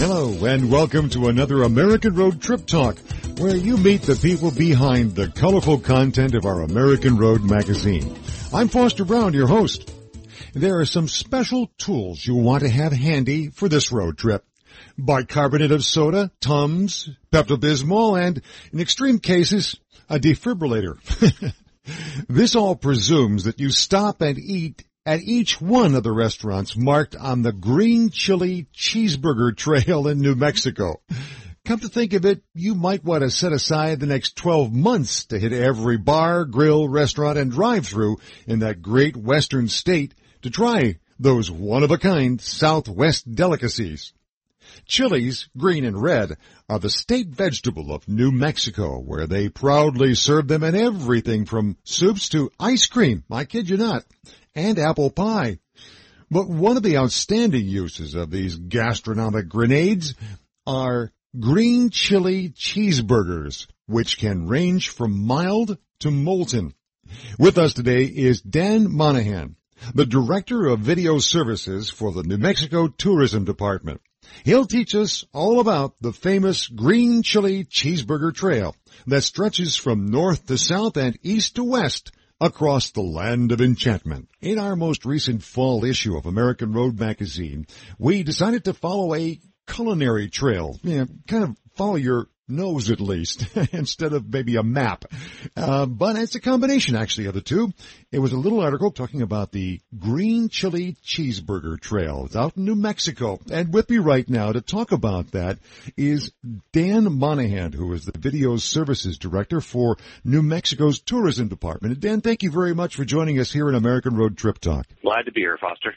Hello and welcome to another American Road Trip Talk, where you meet the people behind the colorful content of our American Road magazine. I'm Foster Brown, your host. There are some special tools you'll want to have handy for this road trip. Bicarbonate of soda, Tums, Pepto-Bismol, and in extreme cases, a defibrillator. this all presumes that you stop and eat at each one of the restaurants marked on the Green Chili Cheeseburger Trail in New Mexico. Come to think of it, you might want to set aside the next 12 months to hit every bar, grill, restaurant, and drive-through in that great western state to try those one-of-a-kind Southwest delicacies. Chilies, green and red, are the state vegetable of New Mexico, where they proudly serve them in everything from soups to ice cream. I kid you not and apple pie. But one of the outstanding uses of these gastronomic grenades are green chili cheeseburgers, which can range from mild to molten. With us today is Dan Monaghan, the Director of Video Services for the New Mexico Tourism Department. He'll teach us all about the famous Green Chili Cheeseburger Trail that stretches from north to south and east to west across the land of enchantment. In our most recent fall issue of American Road magazine, we decided to follow a culinary trail, you know, kind of follow your nose at least, instead of maybe a map. Uh, but it's a combination actually of the two. It was a little article talking about the Green Chili Cheeseburger Trail. It's out in New Mexico. And with me right now to talk about that is Dan Monaghan, who is the Video Services Director for New Mexico's Tourism Department. And Dan, thank you very much for joining us here in American Road Trip Talk. Glad to be here, Foster.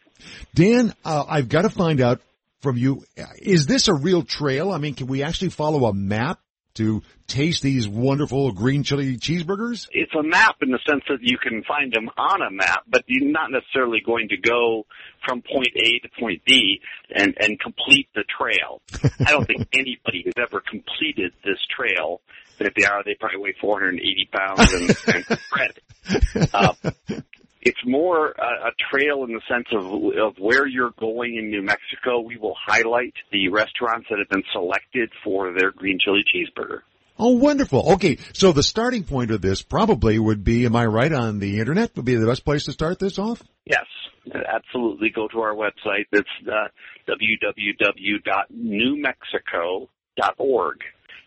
Dan, uh, I've got to find out from you. Is this a real trail? I mean, can we actually follow a map to taste these wonderful green chili cheeseburgers? It's a map in the sense that you can find them on a map, but you're not necessarily going to go from point A to point B and, and complete the trail. I don't think anybody has ever completed this trail. And if they are, they probably weigh 480 pounds and, and credit. Uh, it's more a, a trail in the sense of of where you're going in New Mexico. We will highlight the restaurants that have been selected for their green chili cheeseburger. Oh, wonderful. Okay, so the starting point of this probably would be, am I right, on the internet would be the best place to start this off? Yes, absolutely. Go to our website. It's uh, www.newmexico.org,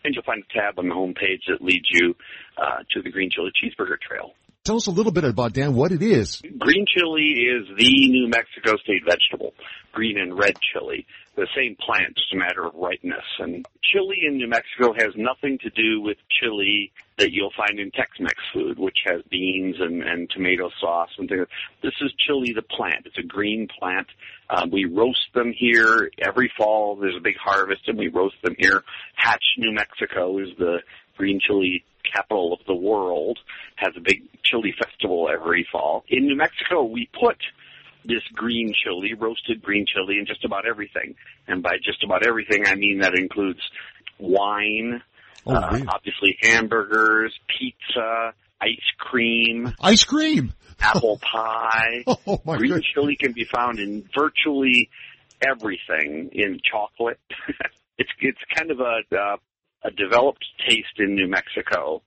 and you'll find a tab on the home page that leads you uh, to the Green Chili Cheeseburger Trail. Tell us a little bit about, Dan, what it is. Green chili is the New Mexico state vegetable. Green and red chili. The same plant, just a matter of ripeness. And chili in New Mexico has nothing to do with chili that you'll find in Tex-Mex food, which has beans and, and tomato sauce and things. This is chili the plant. It's a green plant. Um, we roast them here every fall. There's a big harvest and we roast them here. Hatch, New Mexico is the green chili capital of the world, has a big chili festival every fall. In New Mexico, we put this green chili, roasted green chili, in just about everything. And by just about everything, I mean that includes wine, oh, uh, obviously hamburgers, pizza, ice cream. Ice cream! apple pie. Oh, my green goodness. chili can be found in virtually everything in chocolate. it's it's kind of a uh, a developed taste in New Mexico,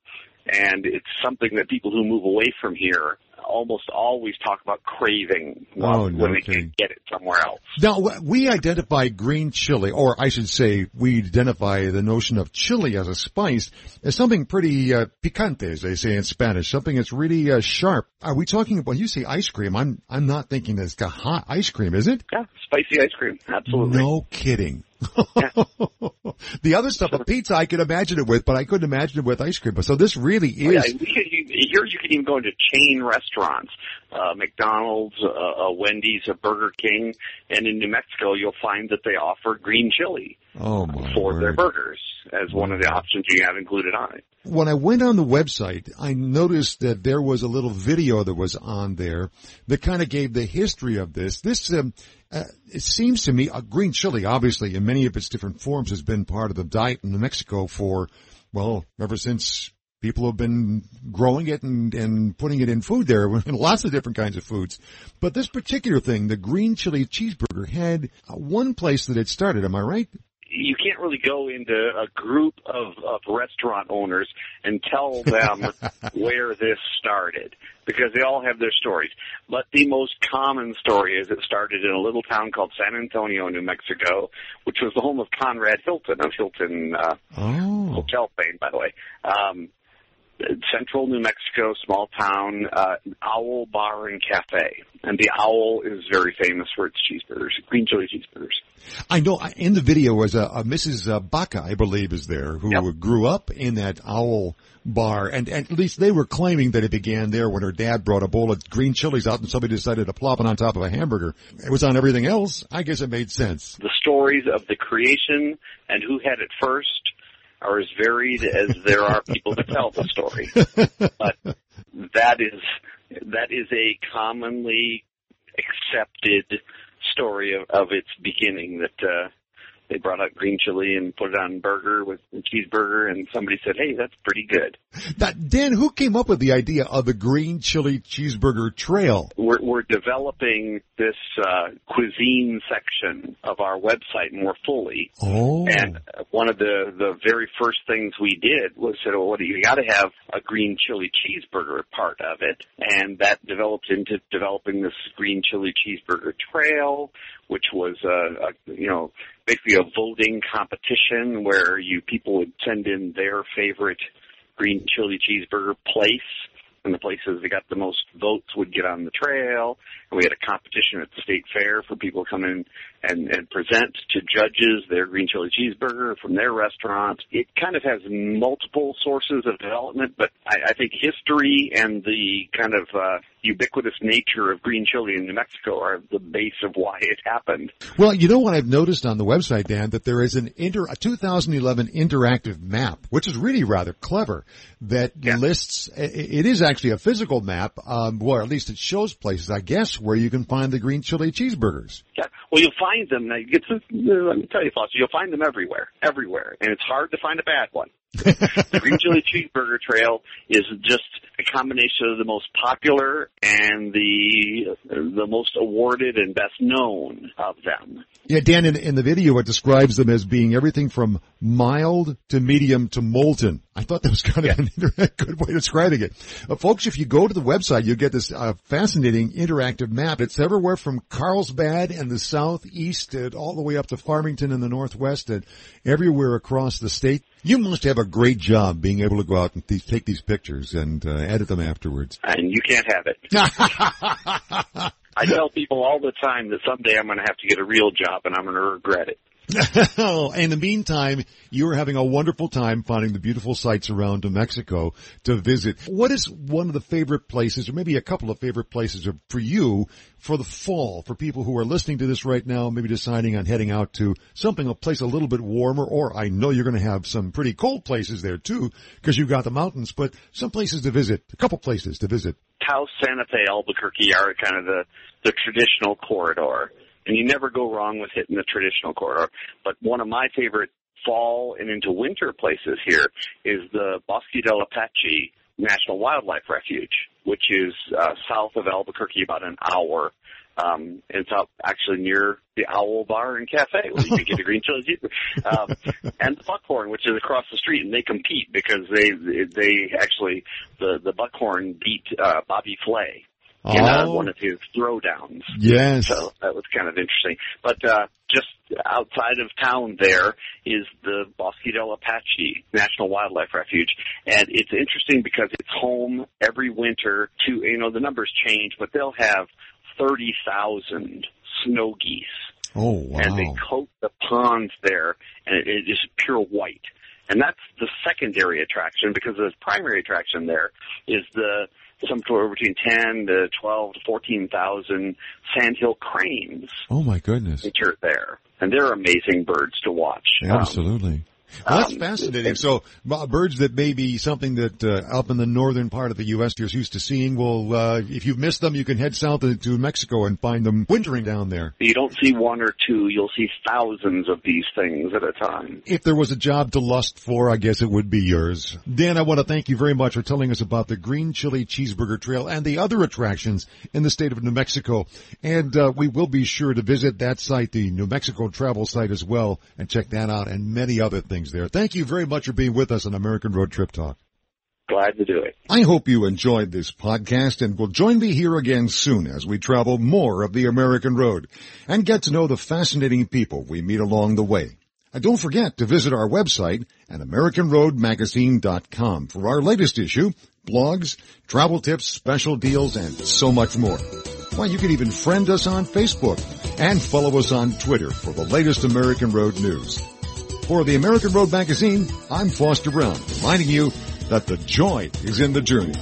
and it's something that people who move away from here almost always talk about craving oh, no when they can't get it somewhere else. Now, we identify green chili, or I should say, we identify the notion of chili as a spice as something pretty uh, picante, as they say in Spanish, something that's really uh, sharp. Are we talking about, when you say ice cream, I'm, I'm not thinking that it's got hot ice cream, is it? Yeah, spicy ice cream, absolutely. No kidding. the other stuff, a pizza, I could imagine it with, but I couldn't imagine it with ice cream. But So this really is. Oh, yeah, could, you, here you can even go into chain restaurants, uh, McDonald's, uh, uh, Wendy's, a Burger King, and in New Mexico you'll find that they offer green chili Oh my for their burgers as one of the options you have included on it. When I went on the website, I noticed that there was a little video that was on there that kind of gave the history of this. This, um, uh, it seems to me, uh, green chili, obviously, in many of its different forms, has been part of the diet in New Mexico for, well, ever since people have been growing it and, and putting it in food there, in lots of different kinds of foods. But this particular thing, the green chili cheeseburger, had uh, one place that it started. Am I right? You can't really go into a group of, of restaurant owners and tell them where this started because they all have their stories. But the most common story is it started in a little town called San Antonio, New Mexico, which was the home of Conrad Hilton of Hilton uh, Oh. Hotel fame, by the way. Um, central New Mexico, small town, uh, Owl Bar and Cafe. And the Owl is very famous for its cheeseburgers, green chili cheeseburgers. I know in the video was a, a Mrs. uh, Baca, I believe, is there who Yep. grew up in that owl bar, and, and at least they were claiming that it began there when her dad brought a bowl of green chilies out, and somebody decided to plop it on top of a hamburger. It was on everything else. I guess it made sense. The stories of the creation and who had it first are as varied as there are people to tell the story. But that is that is a commonly accepted story of, of its beginning that uh they brought out green chili and put it on burger with a cheeseburger and somebody said, Hey, that's pretty good. That, Dan, who came up with the idea of the green chili cheeseburger trail? We're, we're developing this uh, cuisine section of our website more fully. Oh. And one of the the very first things we did was said, well, what do you, you got to have a green chili cheeseburger part of it, and that developed into developing this green chili cheeseburger trail, which was a, a you know basically a voting competition where you people would send in their favorite green chili cheeseburger place. And the places that got the most votes would get on the trail. And we had a competition at the state fair for people to come in and, and present to judges their green chili cheeseburger from their restaurant. It kind of has multiple sources of development, but I, I think history and the kind of uh, ubiquitous nature of green chili in New Mexico are the base of why it happened. Well, you know what I've noticed on the website, Dan, that there is an inter, a 2011 interactive map, which is really rather clever, that Yeah. lists, it is actually a physical map, um, or at least it shows places, I guess, where you can find the green chili cheeseburgers. Yeah. Well, you'll find them. Now, it's, uh, let me tell you, Foster, you'll find them everywhere, everywhere, and it's hard to find a bad one. The green chili cheeseburger trail is just a combination of the most popular and the the most awarded and best known of them. Yeah, Dan, in, in the video, it describes them as being everything from mild to medium to molten. I thought that was kind of an inter- good way of describing it. Uh, folks, if you go to the website, you'll get this uh, fascinating interactive map. It's everywhere from Carlsbad in the southeast and all the way up to Farmington in the northwest and everywhere across the state. You must have a great job being able to go out and th- take these pictures and uh, edit them afterwards. And you can't have it. I tell people all the time that someday I'm going to have to get a real job and I'm going to regret it. in the meantime, you're having a wonderful time finding the beautiful sites around New Mexico to visit. What is one of the favorite places, or maybe a couple of favorite places for you for the fall, for people who are listening to this right now, maybe deciding on heading out to something, a place a little bit warmer, or I know you're going to have some pretty cold places there too, because you've got the mountains, but some places to visit, a couple places to visit. Taos, Santa Fe, Albuquerque are kind of the, the traditional corridor. And you never go wrong with hitting the traditional corridor. But one of my favorite fall and into winter places here is the Bosque del Apache National Wildlife Refuge, which is uh, south of Albuquerque about an hour. Um, it's up actually near the Owl Bar and Cafe where you can get a green chili. Um, and the Buckhorn, which is across the street, and they compete because they they actually the the Buckhorn beat uh, Bobby Flay in uh, Oh. one of his throwdowns. Yes. So that was kind of interesting. But uh, just outside of town there is the Bosque del Apache National Wildlife Refuge. And it's interesting because it's home every winter to, you know, the numbers change, but they'll have 30,000 snow geese. Oh, wow. And they coat the ponds there, and it, it is pure white. And that's the secondary attraction because the primary attraction there is the somewhere between 10 to 12 to 14,000 sandhill cranes Oh my goodness. which are there. And they're amazing birds to watch. Um, Absolutely. Well, that's um, fascinating. So birds that may be something that uh, up in the northern part of the U.S. you're used to seeing will, uh, if you've missed them, you can head south to Mexico and find them wintering down there. You don't see one or two, you'll see thousands of these things at a time. If there was a job to lust for, I guess it would be yours. Dan, I want to thank you very much for telling us about the Green Chili Cheeseburger Trail and the other attractions in the state of New Mexico. And uh, we will be sure to visit that site, the New Mexico travel site as well, and check that out and many other things there. Thank you very much for being with us on American Road Trip Talk. Glad to do it. I hope you enjoyed this podcast and will join me here again soon as we travel more of the American road and get to know the fascinating people we meet along the way. And don't forget to visit our website at AmericanRoadMagazine.com for our latest issue, blogs, travel tips, special deals, and so much more. Why, you can even friend us on Facebook and follow us on Twitter for the latest American Road news. For the American Road Magazine, I'm Foster Brown, reminding you that the joy is in the journey.